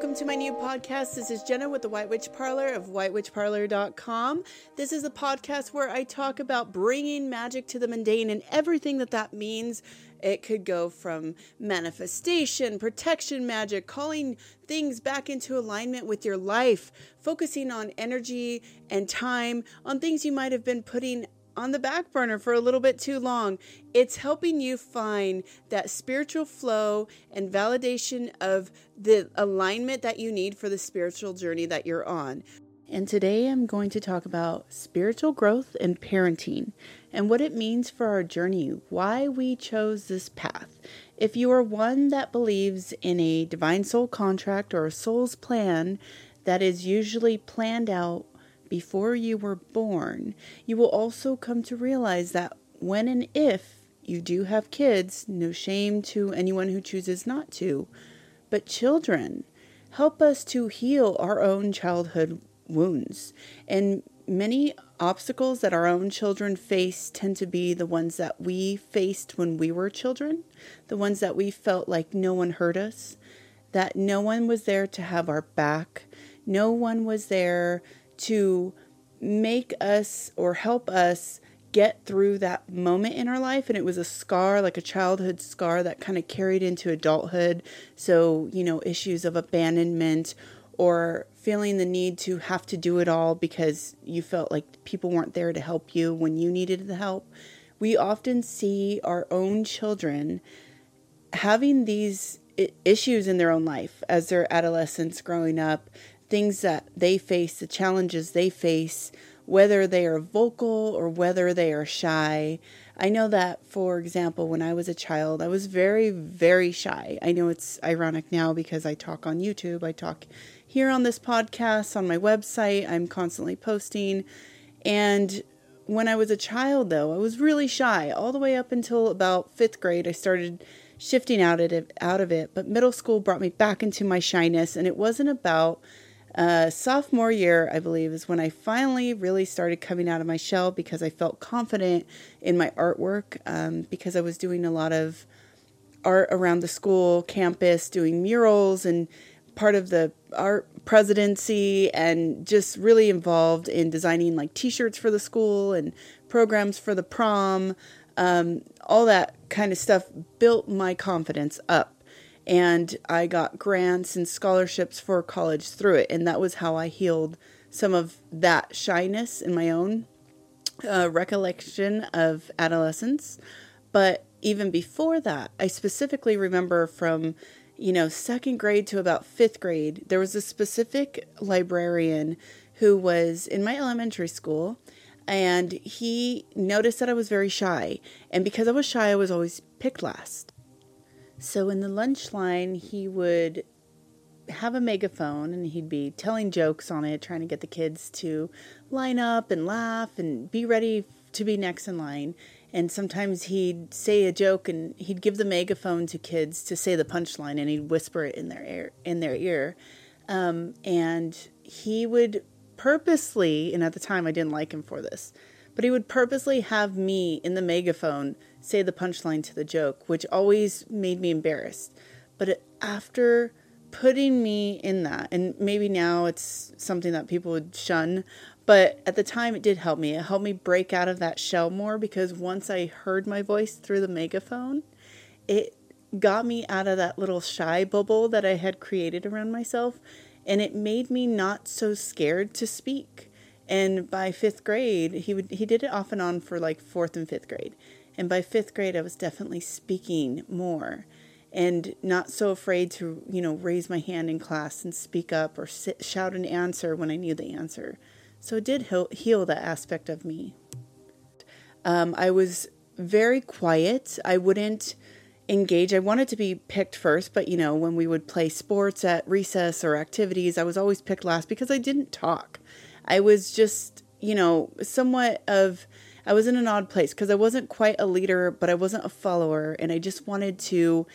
welcome to my new podcast. This is Jenna with the White Witch Parlour of whitewitchparlour.com. This is a podcast where I talk about bringing magic to the mundane and everything that that means. It could go from manifestation, protection magic, calling things back into alignment with your life, focusing on energy and time, on things you might have been putting on the back burner for a little bit too long. It's helping you find that spiritual flow and validation of the alignment that you need for the spiritual journey that you're on. And today I'm going to talk about spiritual growth and parenting and what it means for our journey, why we chose this path. If you are one that believes in a divine soul contract or a soul's plan that is usually planned out before you were born, you will also come to realize that when and if you do have kids, no shame to anyone who chooses not to, but children help us to heal our own childhood wounds. And many obstacles that our own children face tend to be the ones that we faced when we were children, the ones that we felt like no one heard us, that no one was there to have our back, no one was there to make us or help us get through that moment in our life. And it was a scar like a childhood scar that kind of carried into adulthood. So you know issues of abandonment or feeling the need to have to do it all because you felt like people weren't there to help you when you needed the help. We often see our own children having these issues in their own life as their adolescents growing up things that they face, the challenges they face, whether they are vocal or whether they are shy. I know that, for example, when I was a child, I was very, very shy. I know it's ironic now because I talk on YouTube, I talk here on this podcast, on my website, I'm constantly posting. And when I was a child, though, I was really shy all the way up until about fifth grade. I started shifting out of it, out of it, but middle school brought me back into my shyness, and it wasn't about uh, sophomore year, I believe, is when I finally really started coming out of my shell because I felt confident in my artwork um, because I was doing a lot of art around the school campus, doing murals and part of the art presidency and just really involved in designing like t-shirts for the school and programs for the prom. Um, all that kind of stuff built my confidence up and I got grants and scholarships for college through it. And that was how I healed some of that shyness in my own uh, recollection of adolescence. But even before that, I specifically remember from, you know, second grade to about fifth grade, there was a specific librarian who was in my elementary school and he noticed that I was very shy. And because I was shy, I was always picked last. So in the lunch line, he would have a megaphone and he'd be telling jokes on it, trying to get the kids to line up and laugh and be ready to be next in line. And sometimes he'd say a joke and he'd give the megaphone to kids to say the punchline and he'd whisper it in their ear. In their ear. Um, and he would purposely, and at the time I didn't like him for this, but he would purposely have me in the megaphone say the punchline to the joke, which always made me embarrassed. But after putting me in that, and maybe now it's something that people would shun, but at the time it did help me. It helped me break out of that shell more because once I heard my voice through the megaphone, it got me out of that little shy bubble that I had created around myself, and it made me not so scared to speak. And by fifth grade, he would he did it off and on for like fourth and fifth grade and by fifth grade, I was definitely speaking more and not so afraid to, you know, raise my hand in class and speak up or sit, shout an answer when I knew the answer. So it did heal, heal that aspect of me. Um, I was very quiet. I wouldn't engage. I wanted to be picked first, but you know, when we would play sports at recess or activities, I was always picked last because I didn't talk. I was just, you know, somewhat of I was in an odd place because I wasn't quite a leader, but I wasn't a follower, and I just wanted to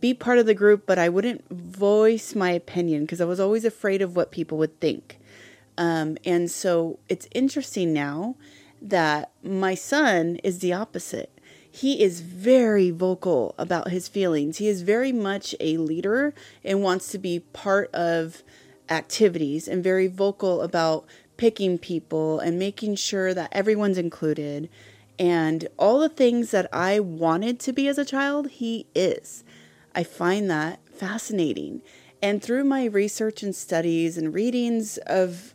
be part of the group, but I wouldn't voice my opinion because I was always afraid of what people would think. Um, and so it's interesting now that my son is the opposite. he is very vocal about his feelings. He is very much a leader and wants to be part of activities and very vocal about picking people and making sure that everyone's included. And all the things that I wanted to be as a child, he is. I find that fascinating. And through my research and studies and readings of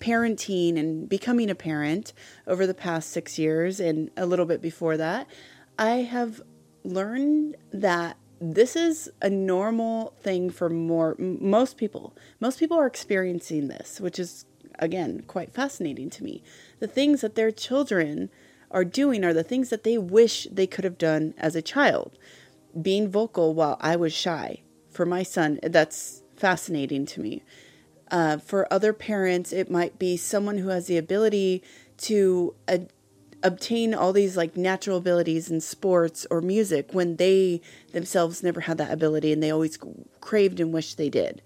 parenting and becoming a parent over the past six years and a little bit before that, I have learned that this is a normal thing for more most people. Most people are experiencing this, which is again quite fascinating to me. The things that their children are doing are the things that they wish they could have done as a child. Being vocal while I was shy. For my son, that's fascinating to me. Uh, for other parents, it might be someone who has the ability to uh, obtain all these like natural abilities in sports or music when they themselves never had that ability and they always craved and wished they did.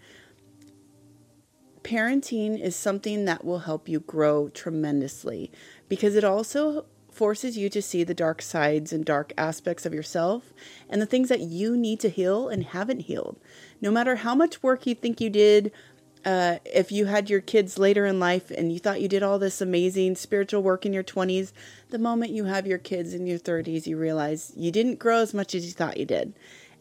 Parenting is something that will help you grow tremendously because it also forces you to see the dark sides and dark aspects of yourself and the things that you need to heal and haven't healed. No matter how much work you think you did uh, if you had your kids later in life and you thought you did all this amazing spiritual work in your 20s, the moment you have your kids in your 30s, you realize you didn't grow as much as you thought you did.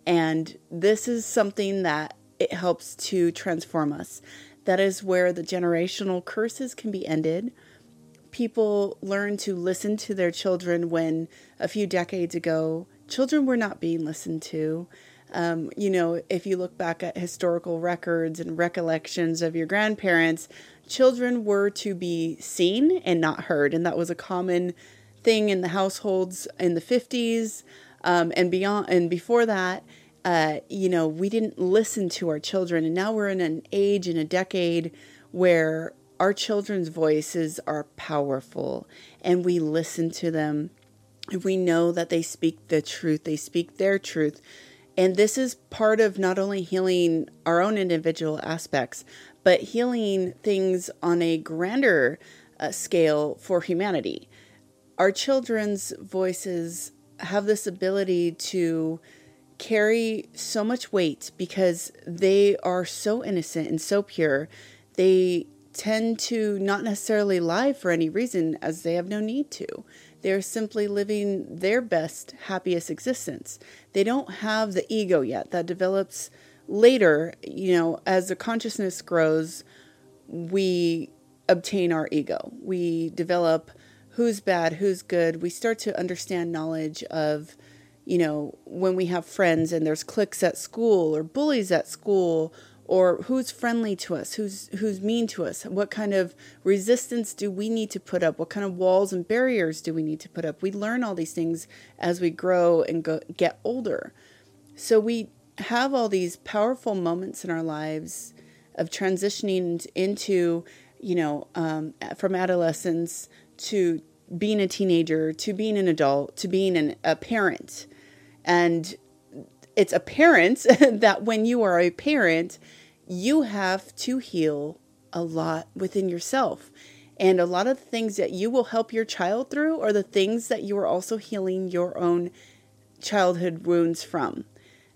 And this is something that it helps to transform us. That is where the generational curses can be ended. People learn to listen to their children when a few decades ago, children were not being listened to. Um, you know, if you look back at historical records and recollections of your grandparents, children were to be seen and not heard. And that was a common thing in the households in the 50s um, and beyond. And before that, uh, you know, we didn't listen to our children. And now we're in an age and a decade where our children's voices are powerful and we listen to them. We know that they speak the truth, they speak their truth. And this is part of not only healing our own individual aspects, but healing things on a grander uh, scale for humanity. Our children's voices have this ability to carry so much weight because they are so innocent and so pure. They tend to not necessarily lie for any reason as they have no need to. They're simply living their best, happiest existence. They don't have the ego yet that develops later, you know, as the consciousness grows, we obtain our ego. We develop who's bad, who's good. We start to understand knowledge of, you know, when we have friends and there's cliques at school or bullies at school or who's friendly to us who's who's mean to us? What kind of resistance do we need to put up? What kind of walls and barriers do we need to put up? We learn all these things as we grow and go, get older. So we have all these powerful moments in our lives of transitioning into you know um, from adolescence to being a teenager to being an adult to being an, a parent. And it's apparent that when you are a parent, you have to heal a lot within yourself. And a lot of the things that you will help your child through are the things that you are also healing your own childhood wounds from.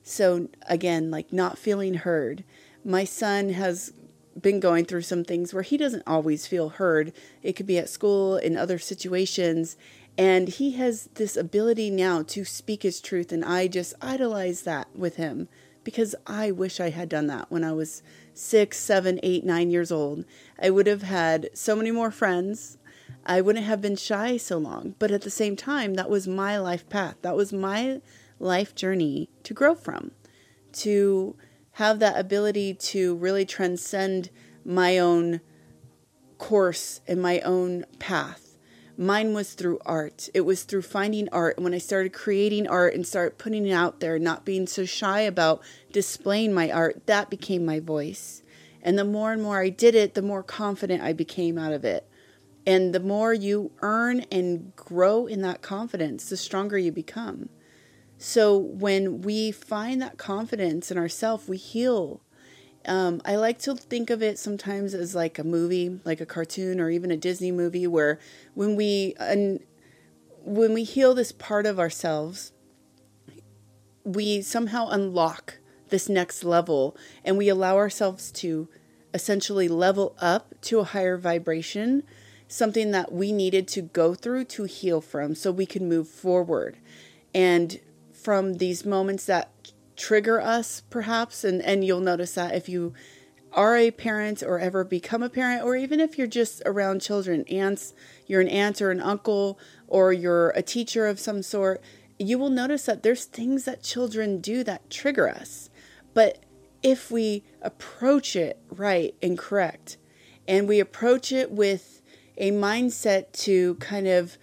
So, again, like not feeling heard. My son has been going through some things where he doesn't always feel heard. It could be at school, in other situations. And he has this ability now to speak his truth. And I just idolize that with him because I wish I had done that when I was six, seven, eight, nine years old. I would have had so many more friends. I wouldn't have been shy so long. But at the same time, that was my life path. That was my life journey to grow from, to have that ability to really transcend my own course and my own path Mine was through art. It was through finding art. When I started creating art and started putting it out there, not being so shy about displaying my art, that became my voice. And the more and more I did it, the more confident I became out of it. And the more you earn and grow in that confidence, the stronger you become. So when we find that confidence in ourselves, we heal um, I like to think of it sometimes as like a movie, like a cartoon or even a Disney movie, where when we un- when we heal this part of ourselves, we somehow unlock this next level and we allow ourselves to essentially level up to a higher vibration, something that we needed to go through to heal from so we can move forward. And from these moments that trigger us, perhaps, and, and you'll notice that if you are a parent or ever become a parent, or even if you're just around children, aunts, you're an aunt or an uncle, or you're a teacher of some sort, you will notice that there's things that children do that trigger us. But if we approach it right and correct, and we approach it with a mindset to kind of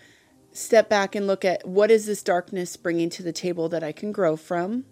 step back and look at what is this darkness bringing to the table that I can grow from,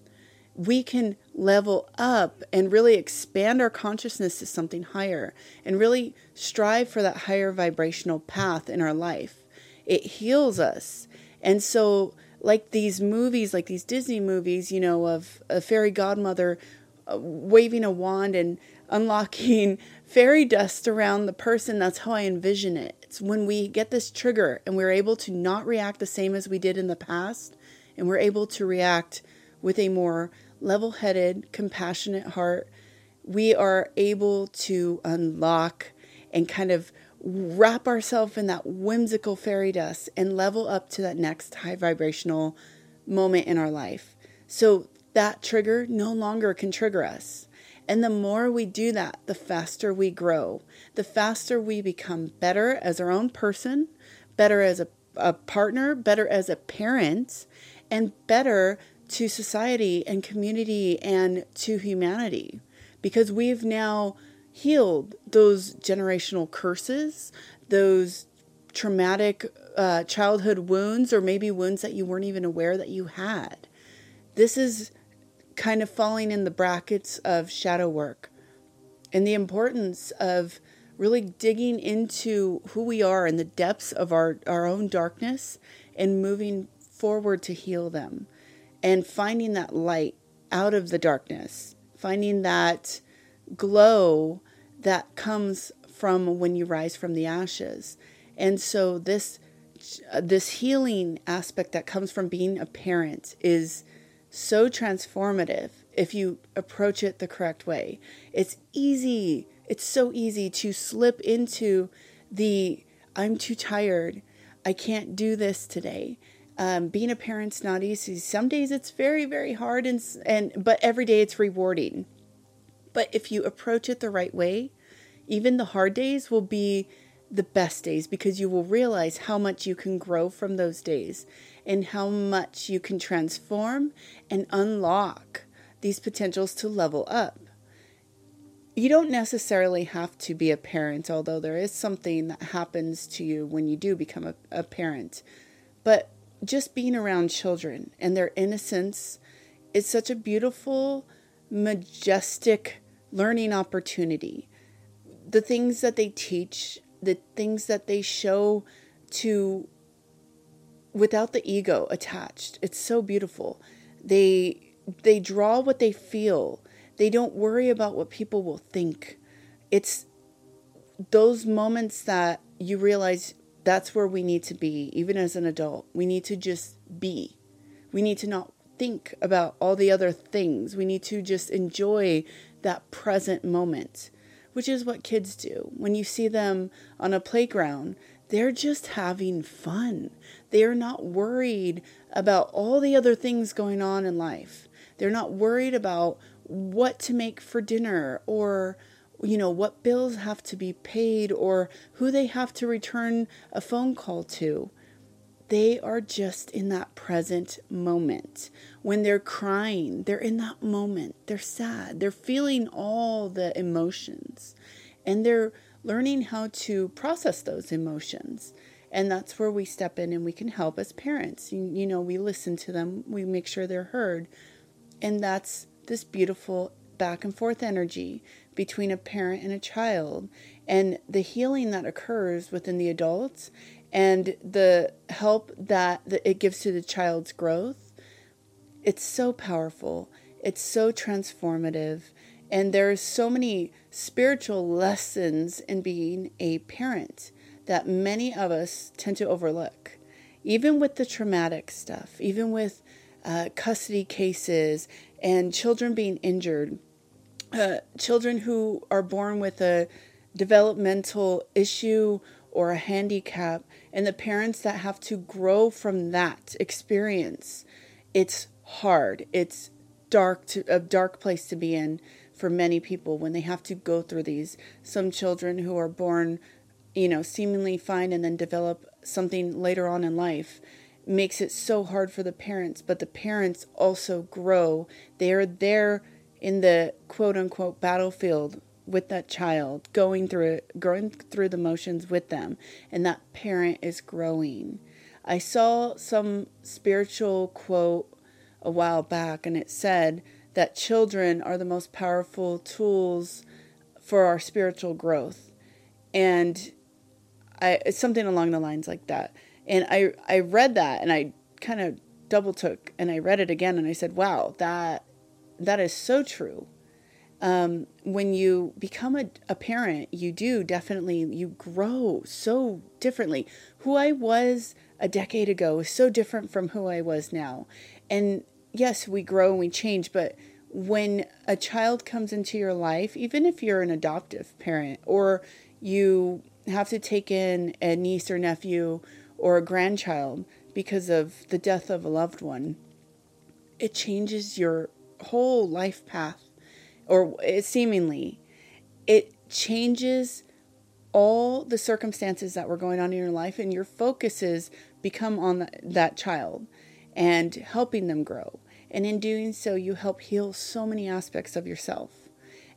we can level up and really expand our consciousness to something higher and really strive for that higher vibrational path in our life. It heals us. And so, like these movies, like these Disney movies, you know, of a fairy godmother uh, waving a wand and unlocking fairy dust around the person, that's how I envision it. It's when we get this trigger and we're able to not react the same as we did in the past, and we're able to react with a more level headed, compassionate heart, we are able to unlock and kind of wrap ourselves in that whimsical fairy dust and level up to that next high vibrational moment in our life. So that trigger no longer can trigger us. And the more we do that, the faster we grow, the faster we become better as our own person, better as a, a partner, better as a parent, and better to society and community and to humanity because we've now healed those generational curses, those traumatic uh, childhood wounds, or maybe wounds that you weren't even aware that you had. This is kind of falling in the brackets of shadow work and the importance of really digging into who we are and the depths of our, our own darkness and moving forward to heal them and finding that light out of the darkness, finding that glow that comes from when you rise from the ashes. And so this this healing aspect that comes from being a parent is so transformative if you approach it the correct way. It's easy. It's so easy to slip into the I'm too tired. I can't do this today. Um, being a parent's not easy. Some days it's very, very hard, and and but every day it's rewarding. But if you approach it the right way, even the hard days will be the best days because you will realize how much you can grow from those days and how much you can transform and unlock these potentials to level up. You don't necessarily have to be a parent, although there is something that happens to you when you do become a, a parent. But just being around children and their innocence is such a beautiful, majestic learning opportunity. The things that they teach, the things that they show to without the ego attached. It's so beautiful. They they draw what they feel. They don't worry about what people will think. It's those moments that you realize that's where we need to be, even as an adult. We need to just be. We need to not think about all the other things. We need to just enjoy that present moment, which is what kids do. When you see them on a playground, they're just having fun. They are not worried about all the other things going on in life. They're not worried about what to make for dinner or you know, what bills have to be paid or who they have to return a phone call to. They are just in that present moment. When they're crying, they're in that moment. They're sad. They're feeling all the emotions and they're learning how to process those emotions. And that's where we step in and we can help as parents. You, you know, we listen to them, we make sure they're heard. And that's this beautiful back and forth energy between a parent and a child and the healing that occurs within the adults and the help that it gives to the child's growth it's so powerful. It's so transformative. And there are so many spiritual lessons in being a parent that many of us tend to overlook. Even with the traumatic stuff, even with uh, custody cases and children being injured, uh, children who are born with a developmental issue or a handicap, and the parents that have to grow from that experience. It's hard. It's dark to a dark place to be in for many people when they have to go through these. Some children who are born, you know, seemingly fine and then develop something later on in life makes it so hard for the parents, but the parents also grow. They are there in the quote unquote battlefield with that child, going through going through the motions with them, and that parent is growing. I saw some spiritual quote a while back, and it said that children are the most powerful tools for our spiritual growth. And I it's something along the lines like that. And I I read that and I kind of double took and I read it again and I said, "Wow, that that is so true." Um, when you become a, a parent, you do definitely you grow so differently. Who I was a decade ago is so different from who I was now. And yes, we grow and we change, but when a child comes into your life, even if you're an adoptive parent or you have to take in a niece or nephew or a grandchild because of the death of a loved one, it changes your whole life path, or seemingly, it changes all the circumstances that were going on in your life, and your focuses become on that child and helping them grow. And in doing so, you help heal so many aspects of yourself.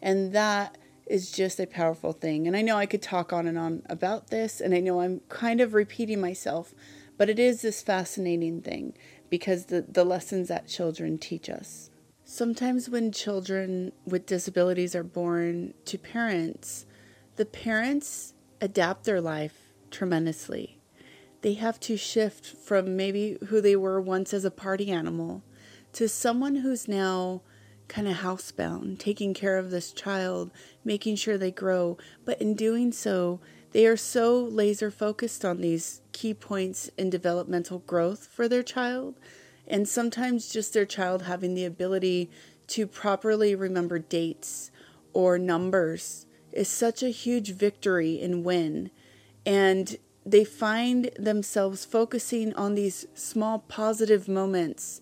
And that is just a powerful thing. And I know I could talk on and on about this, and I know I'm kind of repeating myself, but it is this fascinating thing because the, the lessons that children teach us. Sometimes when children with disabilities are born to parents, the parents adapt their life tremendously. They have to shift from maybe who they were once as a party animal to someone who's now kind of housebound, taking care of this child, making sure they grow. But in doing so, they are so laser focused on these key points in developmental growth for their child. And sometimes just their child having the ability to properly remember dates or numbers is such a huge victory and win. And they find themselves focusing on these small positive moments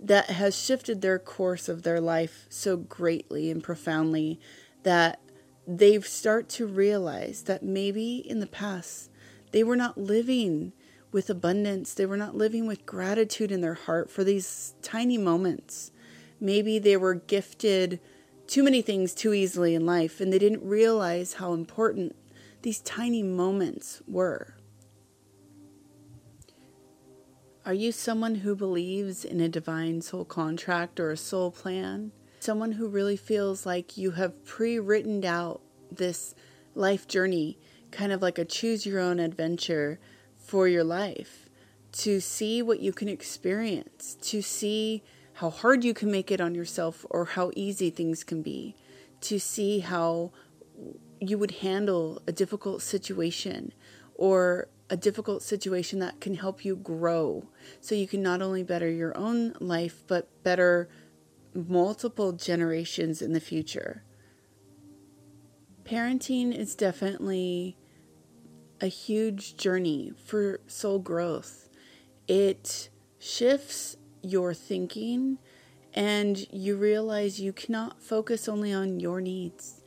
that has shifted their course of their life so greatly and profoundly that they start to realize that maybe in the past they were not living with abundance, they were not living with gratitude in their heart for these tiny moments. Maybe they were gifted too many things too easily in life and they didn't realize how important these tiny moments were. Are you someone who believes in a divine soul contract or a soul plan? Someone who really feels like you have pre written out this life journey, kind of like a choose your own adventure for your life, to see what you can experience, to see how hard you can make it on yourself or how easy things can be, to see how you would handle a difficult situation or a difficult situation that can help you grow so you can not only better your own life but better multiple generations in the future. Parenting is definitely a huge journey for soul growth. It shifts your thinking and you realize you cannot focus only on your needs.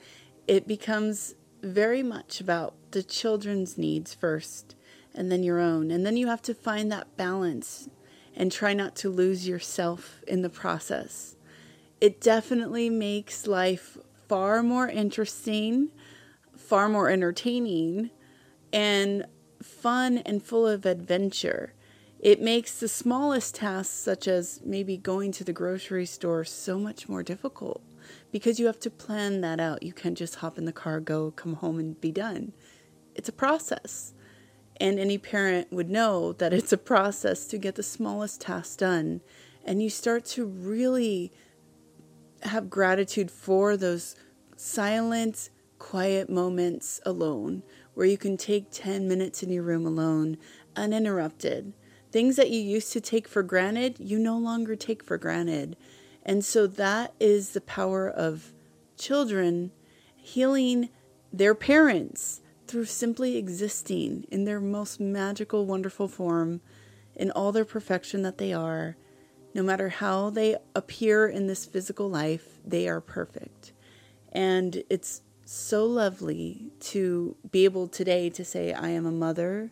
It becomes very much about the children's needs first and then your own. And then you have to find that balance and try not to lose yourself in the process. It definitely makes life far more interesting, far more entertaining, and fun and full of adventure. It makes the smallest tasks, such as maybe going to the grocery store, so much more difficult because you have to plan that out. You can't just hop in the car, go, come home, and be done. It's a process. And any parent would know that it's a process to get the smallest task done. And you start to really have gratitude for those silent, quiet moments alone where you can take 10 minutes in your room alone, uninterrupted, things that you used to take for granted, you no longer take for granted. And so that is the power of children healing their parents through simply existing in their most magical, wonderful form, in all their perfection that they are. No matter how they appear in this physical life, they are perfect. And it's so lovely to be able today to say, I am a mother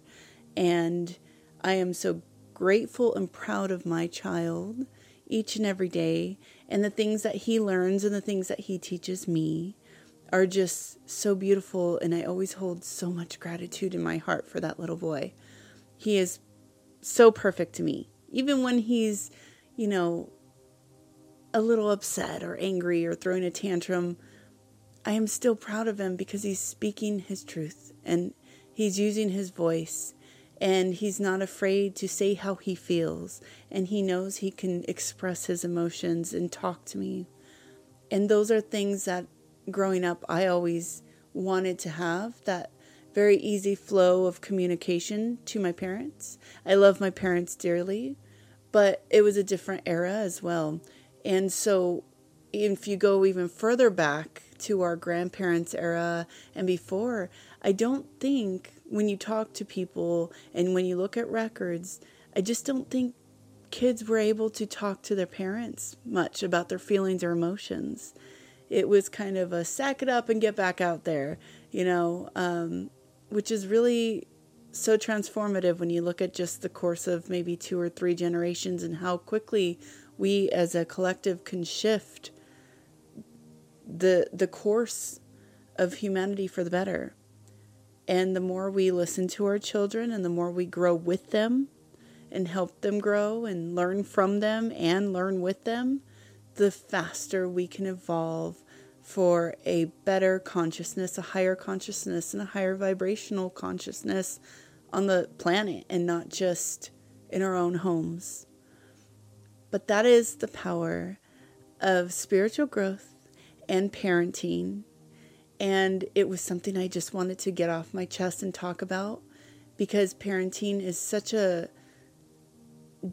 and I am so grateful and proud of my child each and every day. And the things that he learns and the things that he teaches me are just so beautiful. And I always hold so much gratitude in my heart for that little boy. He is so perfect to me. Even when he's, you know, a little upset or angry or throwing a tantrum, I am still proud of him because he's speaking his truth and he's using his voice and he's not afraid to say how he feels and he knows he can express his emotions and talk to me. And those are things that growing up I always wanted to have that very easy flow of communication to my parents. I love my parents dearly, but it was a different era as well. And so if you go even further back to our grandparents' era and before, I don't think when you talk to people and when you look at records, I just don't think kids were able to talk to their parents much about their feelings or emotions. It was kind of a sack it up and get back out there, you know, um, which is really so transformative when you look at just the course of maybe two or three generations and how quickly we as a collective can shift the the course of humanity for the better. And the more we listen to our children and the more we grow with them and help them grow and learn from them and learn with them, the faster we can evolve for a better consciousness, a higher consciousness, and a higher vibrational consciousness on the planet and not just in our own homes. But that is the power of spiritual growth and parenting. And it was something I just wanted to get off my chest and talk about because parenting is such a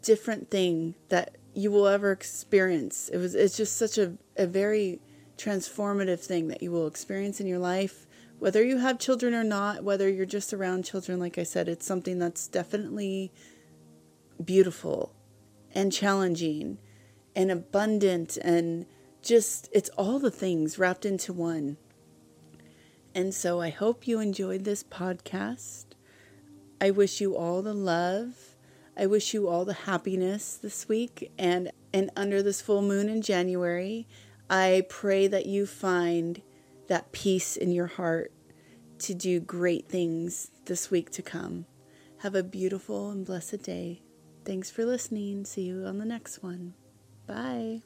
different thing that you will ever experience. It was it's just such a, a very transformative thing that you will experience in your life. Whether you have children or not, whether you're just around children, like I said, it's something that's definitely beautiful and challenging and abundant and just, it's all the things wrapped into one. And so I hope you enjoyed this podcast. I wish you all the love. I wish you all the happiness this week and and under this full moon in January. I pray that you find that peace in your heart to do great things this week to come. Have a beautiful and blessed day. Thanks for listening. See you on the next one. Bye.